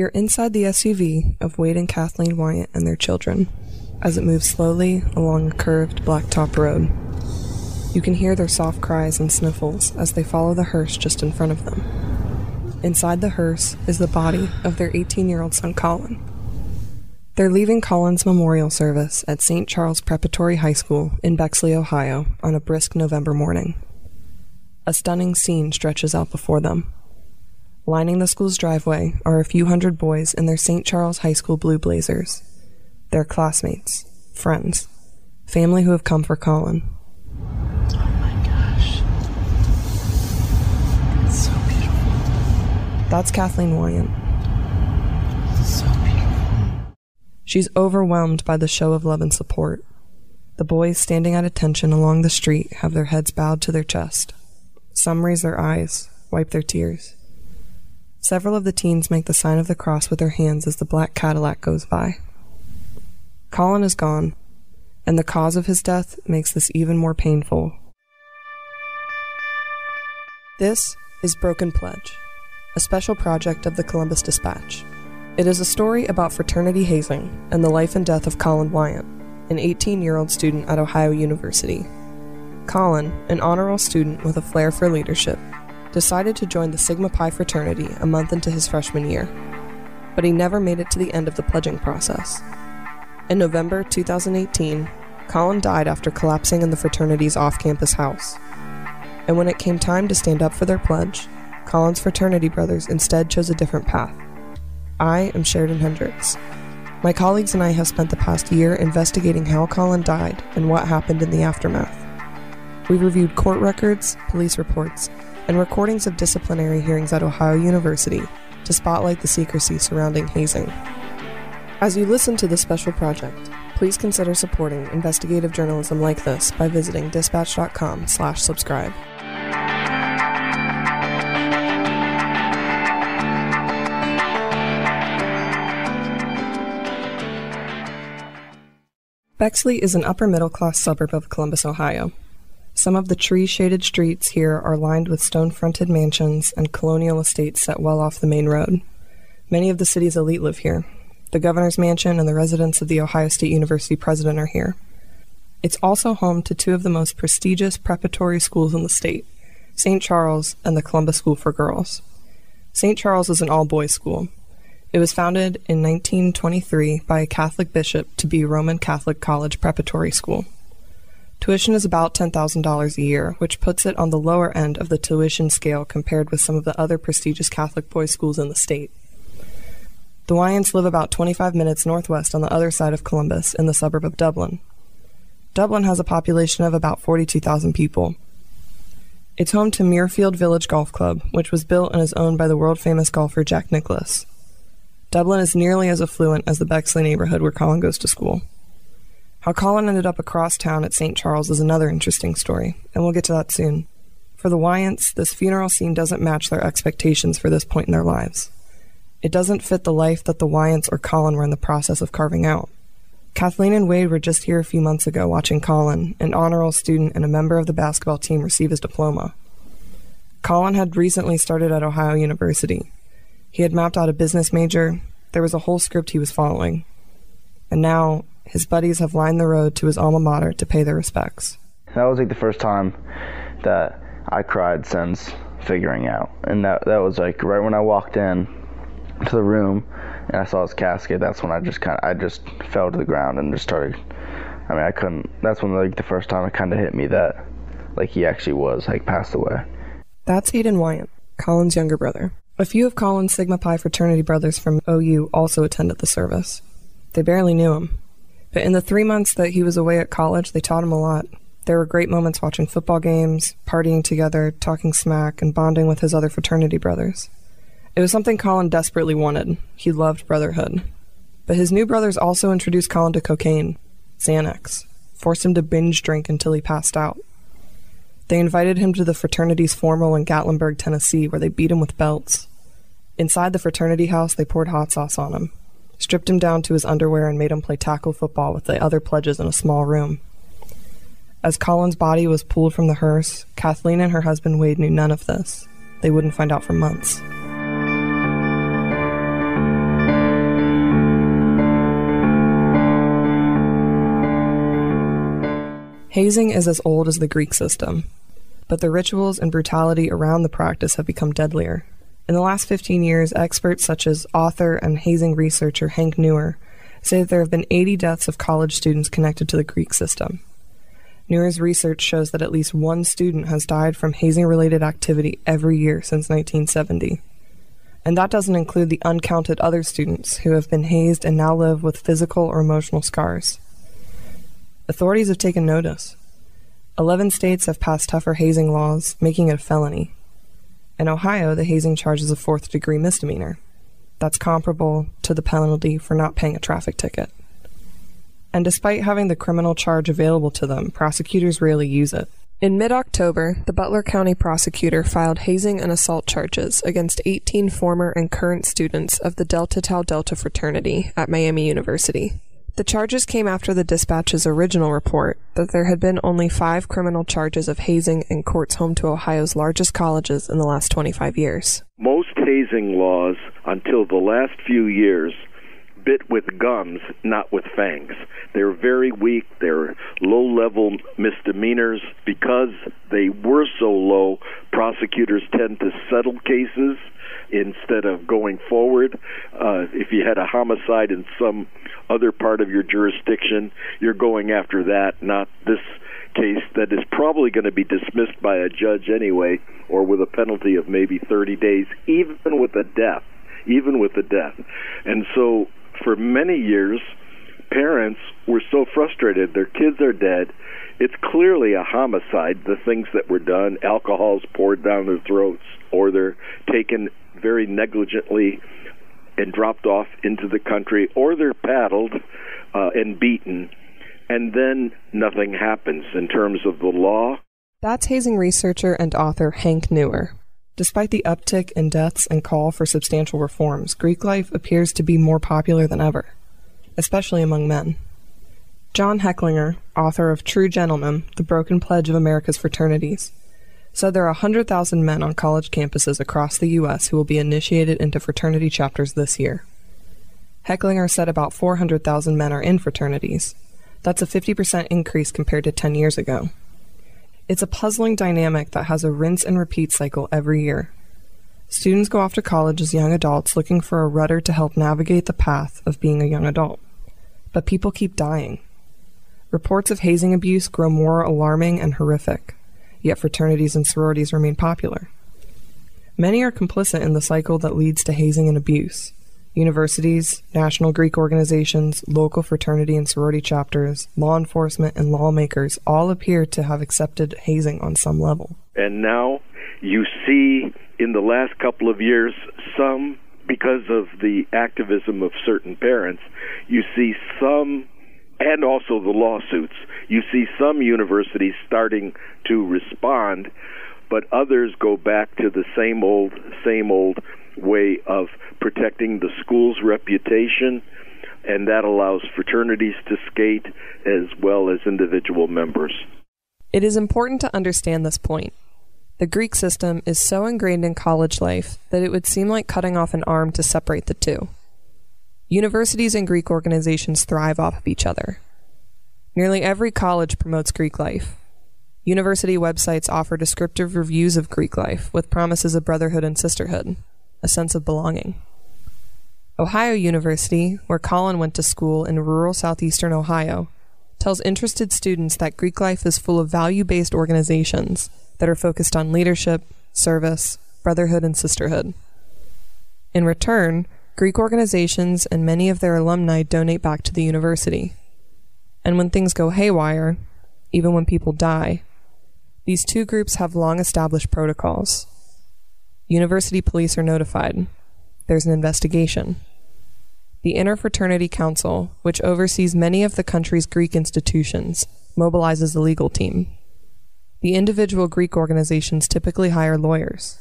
You're inside the SUV of Wade and Kathleen Wiant and their children as it moves slowly along a curved blacktop road. You can hear their soft cries and sniffles as they follow the hearse just in front of them. Inside the hearse is the body of their 18 year old son, Collin. They're leaving Collin's memorial service at St. Charles Preparatory High School in Bexley, Ohio, on a brisk November morning. A stunning scene stretches out before them. Lining the school's driveway are a few hundred boys in their St. Charles High School blue blazers. They're classmates, friends, family who have come for Collin. Oh my gosh. It's so beautiful. That's Kathleen Wiant. So beautiful. She's overwhelmed by the show of love and support. The boys standing at attention along the street have their heads bowed to their chest. Some raise their eyes, wipe their tears. Several of the teens make the sign of the cross with their hands as the black Cadillac goes by. Collin is gone, and the cause of his death makes this even more painful. This is Broken Pledge, a special project of the Columbus Dispatch. It is a story about fraternity hazing and the life and death of Collin Wiant, an 18 year old student at Ohio University. Collin, an honor roll student with a flair for leadership, decided to join the Sigma Pi fraternity a month into his freshman year, but he never made it to the end of the pledging process. In November 2018, Collin died after collapsing in the fraternity's off campus house. And when it came time to stand up for their pledge, Collin's fraternity brothers instead chose a different path. I am Sheridan Hendrix. My colleagues and I have spent the past year investigating how Collin died and what happened in the aftermath. We've reviewed court records, police reports, and recordings of disciplinary hearings at Ohio University to spotlight the secrecy surrounding hazing. As you listen to this special project, please consider supporting investigative journalism like this by visiting dispatch.com slash subscribe. Bexley is an upper middle class suburb of Columbus, Ohio. Some of the tree shaded streets here are lined with stone fronted mansions and colonial estates set well off the main road. Many of the city's elite live here. The governor's mansion and the residence of the Ohio State University president are here. It's also home to two of the most prestigious preparatory schools in the state St. Charles and the Columbus School for Girls. St. Charles is an all boys school. It was founded in 1923 by a Catholic bishop to be Roman Catholic College Preparatory School. Tuition is about $10,000 a year, which puts it on the lower end of the tuition scale compared with some of the other prestigious Catholic boys' schools in the state. The Wiants live about 25 minutes northwest on the other side of Columbus in the suburb of Dublin. Dublin has a population of about 42,000 people. It's home to Muirfield Village Golf Club, which was built and is owned by the world famous golfer Jack Nicklaus. Dublin is nearly as affluent as the Bexley neighborhood where Collin goes to school. How Collin ended up across town at St. Charles is another interesting story, and we'll get to that soon. For the Wiants, this funeral scene doesn't match their expectations for this point in their lives. It doesn't fit the life that the Wiants or Collin were in the process of carving out. Kathleen and Wade were just here a few months ago watching Collin, an honor roll student and a member of the basketball team, receive his diploma. Collin had recently started at Ohio University. He had mapped out a business major, there was a whole script he was following. And now, his buddies have lined the road to his alma mater to pay their respects. That was like the first time that I cried since figuring out. And that, that was like right when I walked in to the room and I saw his casket, that's when I just kind of, I just fell to the ground and just started, I mean, I couldn't, that's when like the first time it kind of hit me that like he actually was like passed away. That's Aiden Wiant, Collin's younger brother. A few of Collin's Sigma Pi fraternity brothers from OU also attended the service. They barely knew him. But in the three months that he was away at college, they taught him a lot. There were great moments watching football games, partying together, talking smack, and bonding with his other fraternity brothers. It was something Collin desperately wanted. He loved brotherhood. But his new brothers also introduced Collin to cocaine, Xanax, forced him to binge drink until he passed out. They invited him to the fraternity's formal in Gatlinburg, Tennessee, where they beat him with belts. Inside the fraternity house, they poured hot sauce on him, stripped him down to his underwear, and made him play tackle football with the other pledges in a small room. As Collin's body was pulled from the hearse, Kathleen and her husband Wade knew none of this. They wouldn't find out for months. Hazing is as old as the Greek system, but the rituals and brutality around the practice have become deadlier. In the last 15 years, experts such as author and hazing researcher Hank Nuwer say that there have been 80 deaths of college students connected to the Greek system. Nuwer's research shows that at least one student has died from hazing related activity every year since 1970. And that doesn't include the uncounted other students who have been hazed and now live with physical or emotional scars. Authorities have taken notice. Eleven states have passed tougher hazing laws, making it a felony. In Ohio, the hazing charge is a fourth degree misdemeanor. That's comparable to the penalty for not paying a traffic ticket. And despite having the criminal charge available to them, prosecutors rarely use it. In mid October, the Butler County prosecutor filed hazing and assault charges against 18 former and current students of the Delta Tau Delta fraternity at Miami University. The charges came after the dispatch's original report that there had been only five criminal charges of hazing in courts home to Ohio's largest colleges in the last 25 years. Most hazing laws, until the last few years, bit with gums, not with fangs. They're very weak. They're low level misdemeanors. Because they were so low, prosecutors tend to settle cases instead of going forward. Uh, if you had a homicide in some other part of your jurisdiction, you're going after that, not this case that is probably going to be dismissed by a judge anyway, or with a penalty of maybe 30 days, even with a death. Even with a death. And so, for many years, parents were so frustrated. Their kids are dead. It's clearly a homicide, the things that were done. Alcohol's poured down their throats, or they're taken very negligently and dropped off into the country, or they're paddled uh, and beaten, and then nothing happens in terms of the law. That's hazing researcher and author Hank Nuwer. Despite the uptick in deaths and call for substantial reforms, Greek life appears to be more popular than ever, especially among men. John Hechinger, author of True Gentlemen, The Broken Pledge of America's Fraternities, said there are 100,000 men on college campuses across the U.S. who will be initiated into fraternity chapters this year. Hechinger said about 400,000 men are in fraternities. That's a 50% increase compared to 10 years ago. It's a puzzling dynamic that has a rinse and repeat cycle every year. Students go off to college as young adults looking for a rudder to help navigate the path of being a young adult. But people keep dying. Reports of hazing abuse grow more alarming and horrific yet fraternities and sororities remain popular. Many are complicit in the cycle that leads to hazing and abuse. Universities, national Greek organizations, local fraternity and sorority chapters, law enforcement, and lawmakers all appear to have accepted hazing on some level. And now you see in the last couple of years some, because of the activism of certain parents, you see some and also the lawsuits. You see some universities starting to respond, but others go back to the same old, same old way of protecting the school's reputation, and that allows fraternities to skate as well as individual members. It is important to understand this point. The Greek system is so ingrained in college life that it would seem like cutting off an arm to separate the two. Universities and Greek organizations thrive off of each other. Nearly every college promotes Greek life. University websites offer descriptive reviews of Greek life with promises of brotherhood and sisterhood, a sense of belonging. Ohio University, where Collin went to school in rural southeastern Ohio, tells interested students that Greek life is full of value based organizations that are focused on leadership, service, brotherhood, and sisterhood. In return, Greek organizations and many of their alumni donate back to the university. And when things go haywire, even when people die, these two groups have long established protocols. University police are notified. There's an investigation. The Interfraternity Council, which oversees many of the country's Greek institutions, mobilizes the legal team. The individual Greek organizations typically hire lawyers.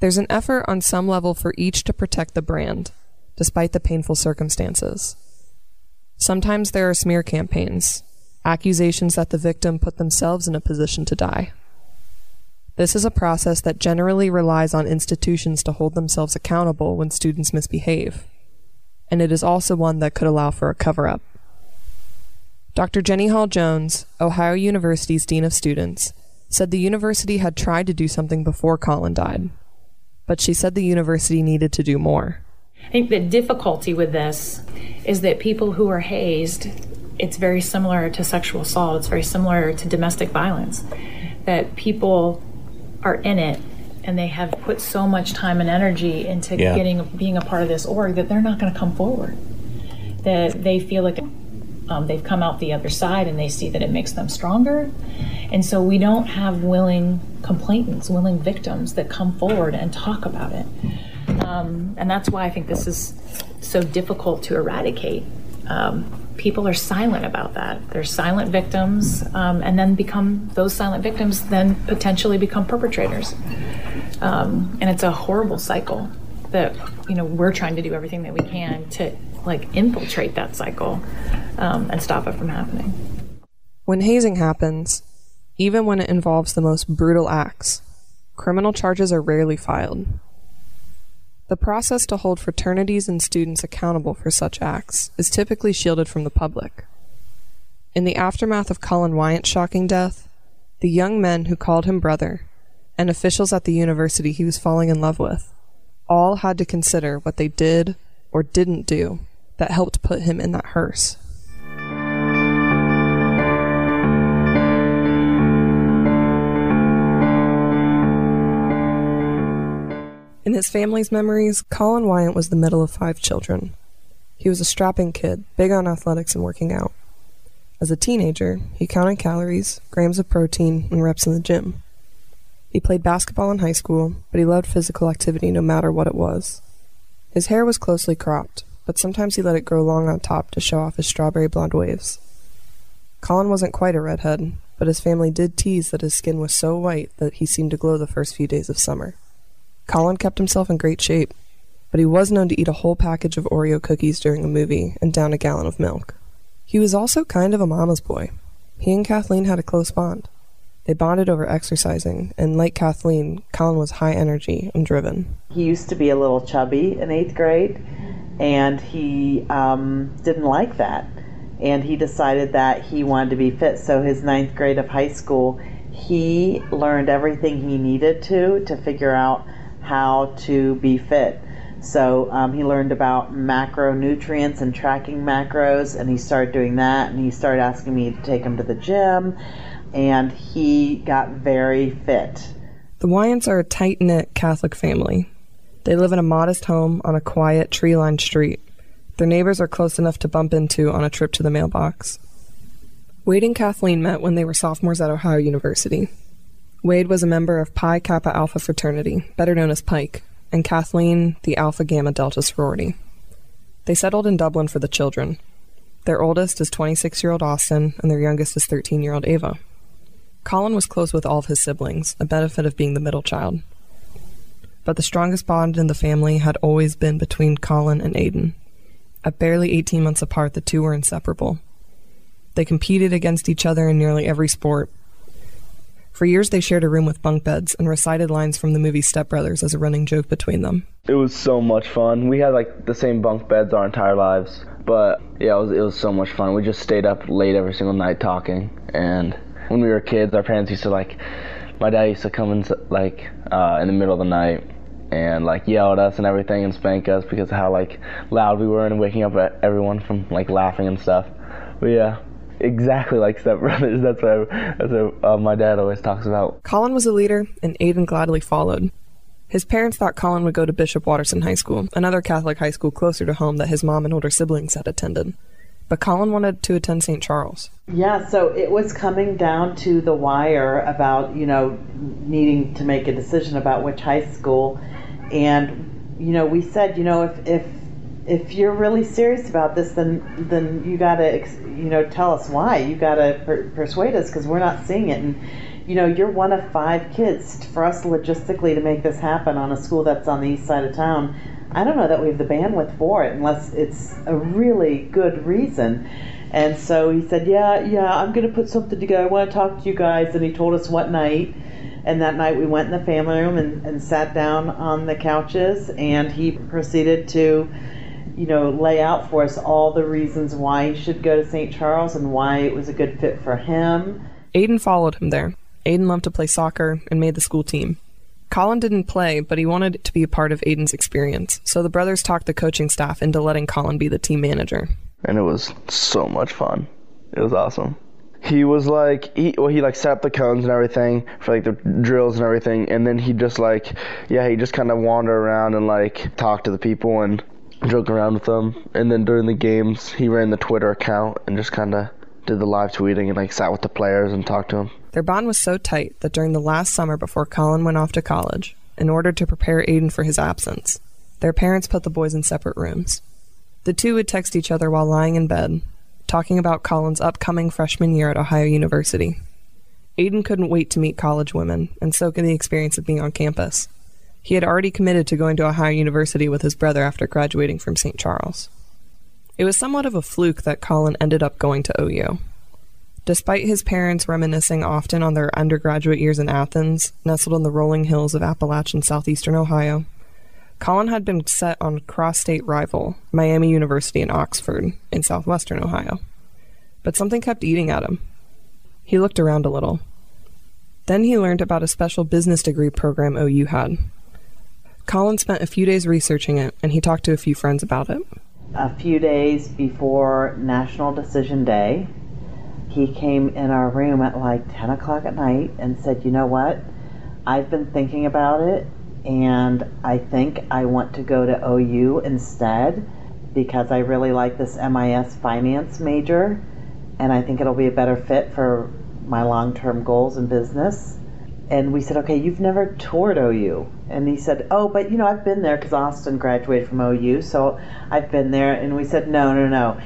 There's an effort on some level for each to protect the brand, despite the painful circumstances. Sometimes there are smear campaigns, accusations that the victim put themselves in a position to die. This is a process that generally relies on institutions to hold themselves accountable when students misbehave, and it is also one that could allow for a cover up. Dr. Jenny Hall Jones, Ohio University's Dean of Students, said the university had tried to do something before Collin died, but she said the university needed to do more. I think the difficulty with this is that people who are hazed, it's very similar to sexual assault, it's very similar to domestic violence, that people are in it and they have put so much time and energy into Yeah. getting being a part of this org that they're not going to come forward. That they feel like um, they've come out the other side and they see that it makes them stronger. And so we don't have willing complainants, willing victims that come forward and talk about it. Um, and that's why I think this is so difficult to eradicate. Um, people are silent about that. They're silent victims, um, and then become those silent victims, then potentially become perpetrators. Um, and it's a horrible cycle that you know we're trying to do everything that we can to like infiltrate that cycle um, and stop it from happening. When hazing happens, even when it involves the most brutal acts, criminal charges are rarely filed. The process to hold fraternities and students accountable for such acts is typically shielded from the public. In the aftermath of Collin Wiant's shocking death, the young men who called him brother and officials at the university he was falling in love with all had to consider what they did or didn't do that helped put him in that hearse. In his family's memories, Collin Wiant was the middle of five children. He was a strapping kid, big on athletics and working out. As a teenager, he counted calories, grams of protein, and reps in the gym. He played basketball in high school, but he loved physical activity no matter what it was. His hair was closely cropped, but sometimes he let it grow long on top to show off his strawberry blonde waves. Collin wasn't quite a redhead, but his family did tease that his skin was so white that he seemed to glow the first few days of summer. Collin kept himself in great shape, but he was known to eat a whole package of Oreo cookies during a movie and down a gallon of milk. He was also kind of a mama's boy. He and Kathleen had a close bond. They bonded over exercising, and like Kathleen, Collin was high energy and driven. He used to be a little chubby in eighth grade, and he um, didn't like that. And he decided that he wanted to be fit. So, his ninth grade of high school, he learned everything he needed to to figure out how to be fit. So, um, he learned about macronutrients and tracking macros, and he started doing that. And he started asking me to take him to the gym, and he got very fit. The Wiants are a tight knit Catholic family. They live in a modest home on a quiet, tree lined street. Their neighbors are close enough to bump into on a trip to the mailbox. Wade and Kathleen met when they were sophomores at Ohio University. Wade was a member of Pi Kappa Alpha fraternity, better known as Pike, and Kathleen, the Alpha Gamma Delta sorority. They settled in Dublin for the children. Their oldest is 26 year old Austin, and their youngest is 13 year old Ava. Collin was close with all of his siblings, a benefit of being the middle child. But the strongest bond in the family had always been between Collin and Aidan. At barely 18 months apart, the two were inseparable. They competed against each other in nearly every sport. For years, they shared a room with bunk beds and recited lines from the movie Step Brothers as a running joke between them. It was so much fun. We had like the same bunk beds our entire lives, but yeah, it was it was so much fun. We just stayed up late every single night talking, and when we were kids, our parents used to like, my dad used to come in like uh, in the middle of the night and like yell at us and everything and spank us because of how like loud we were and waking up everyone from like laughing and stuff. But yeah, exactly like Step Brothers. That's what I, that's what uh, my dad always talks about. Collin was a leader, and Aidan gladly followed. His parents thought Collin would go to Bishop Watterson High School, another Catholic high school closer to home that his mom and older siblings had attended. But Collin wanted to attend St. Charles. Yeah, so it was coming down to the wire about, you know, needing to make a decision about which high school. And, you know, we said, you know, if, if if you're really serious about this, then then you got to you know tell us why. You got to per- persuade us because we're not seeing it. And you know you're one of five kids. For us logistically to make this happen on a school that's on the east side of town, I don't know that we have the bandwidth for it unless it's a really good reason. And so he said, yeah, yeah, I'm going to put something together. I want to talk to you guys. And he told us what night. And that night we went in the family room and, and sat down on the couches. And he proceeded to you know, lay out for us all the reasons why he should go to St. Charles and why it was a good fit for him. Aiden followed him there. Aiden loved to play soccer and made the school team. Collin didn't play, but he wanted to be a part of Aiden's experience, so the brothers talked the coaching staff into letting Collin be the team manager. and it was so much fun. It was awesome. He was like, he well, he like set up the cones and everything for like the drills and everything, and then he just like, yeah, he just kind of wander around and like talk to the people and joke around with them. And then during the games, he ran the Twitter account and just kind of did the live tweeting and like sat with the players and talked to them. Their bond was so tight that during the last summer before Collin went off to college, in order to prepare Aiden for his absence, their parents put the boys in separate rooms. The two would text each other while lying in bed, talking about Collin's upcoming freshman year at Ohio University. Aiden couldn't wait to meet college women and soak in the experience of being on campus. He had already committed to going to Ohio University with his brother after graduating from St. Charles. It was somewhat of a fluke that Collin ended up going to OU. Despite his parents reminiscing often on their undergraduate years in Athens, nestled in the rolling hills of Appalachian southeastern Ohio, Collin had been set on cross state rival Miami University in Oxford in southwestern Ohio. But something kept eating at him. He looked around a little. Then he learned about a special business degree program OU had. Collin spent a few days researching it, and he talked to a few friends about it. A few days before National Decision Day, he came in our room at like 10 o'clock at night and said, You know what? I've been thinking about it, and I think I want to go to OU instead because I really like this MIS finance major, and I think it'll be a better fit for my long term goals in business. And we said, okay, you've never toured OU. And he said, oh, but you know, I've been there because Austin graduated from OU, so I've been there. And we said, no, no, no.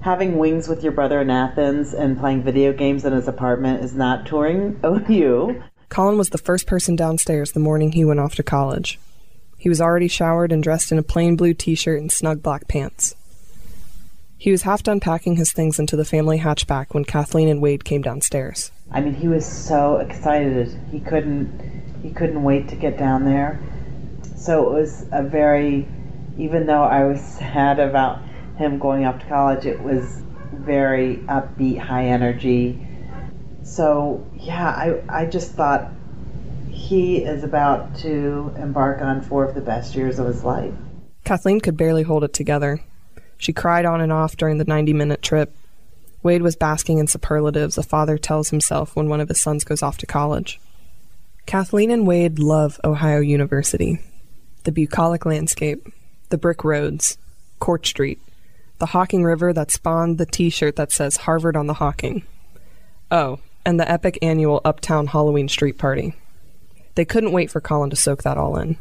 Having wings with your brother in Athens and playing video games in his apartment is not touring OU. Collin was the first person downstairs the morning he went off to college. He was already showered and dressed in a plain blue t shirt and snug black pants. He was half done packing his things into the family hatchback when Kathleen and Wade came downstairs. I mean, he was so excited. He couldn't he couldn't wait to get down there. So it was a very even though I was sad about him going off to college, it was very upbeat, high energy. So, yeah, I I just thought he is about to embark on four of the best years of his life. Kathleen could barely hold it together. She cried on and off during the 90 minute trip. Wade was basking in superlatives a father tells himself when one of his sons goes off to college. Kathleen and Wade love Ohio University. The bucolic landscape, the brick roads, Court Street, the Hocking River that spawned the t shirt that says Harvard on the Hocking. Oh, and the epic annual Uptown Halloween Street Party. They couldn't wait for Collin to soak that all in.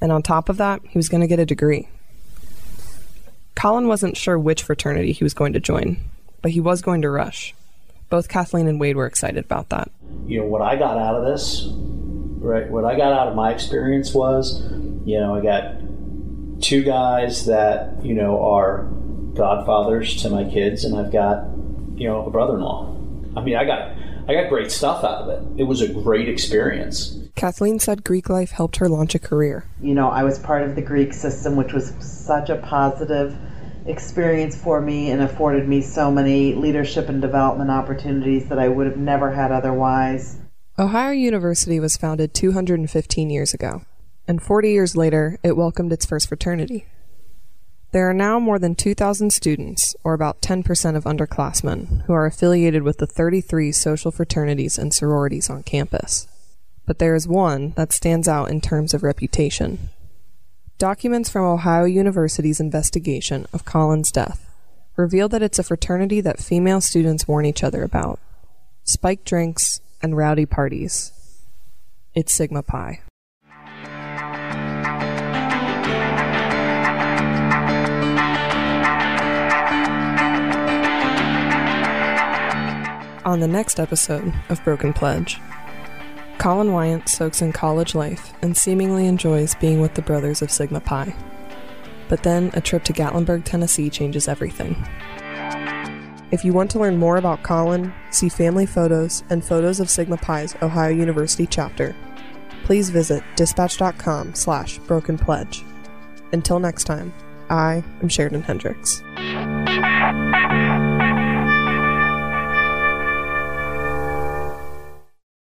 And on top of that, he was going to get a degree. Collin wasn't sure which fraternity he was going to join, but he was going to rush. Both Kathleen and Wade were excited about that. you know what I got out of this, right? What I got out of my experience was, you know, I got two guys that you know are godfathers to my kids, and I've got you know a brother-in-law. I mean, I got I got great stuff out of it. It was a great experience. Kathleen said Greek life helped her launch a career. You know, I was part of the Greek system, which was such a positive experience for me and afforded me so many leadership and development opportunities that I would have never had otherwise. Ohio University was founded 215 years ago, and 40 years later, it welcomed its first fraternity. There are now more than 2,000 students, or about 10% of underclassmen, who are affiliated with the 33 social fraternities and sororities on campus. But there is one that stands out in terms of reputation. Documents from Ohio University's investigation of Collin's death reveal that it's a fraternity that female students warn each other about spiked drinks and rowdy parties. It's Sigma Pi. On the next episode of Broken Pledge, Collin Wiant soaks in college life and seemingly enjoys being with the brothers of Sigma Pi. But then a trip to Gatlinburg, Tennessee changes everything. If you want to learn more about Collin, see family photos and photos of Sigma Pi's Ohio University chapter, please visit dispatch.com slash broken pledge. Until next time, I am Sheridan Hendrix.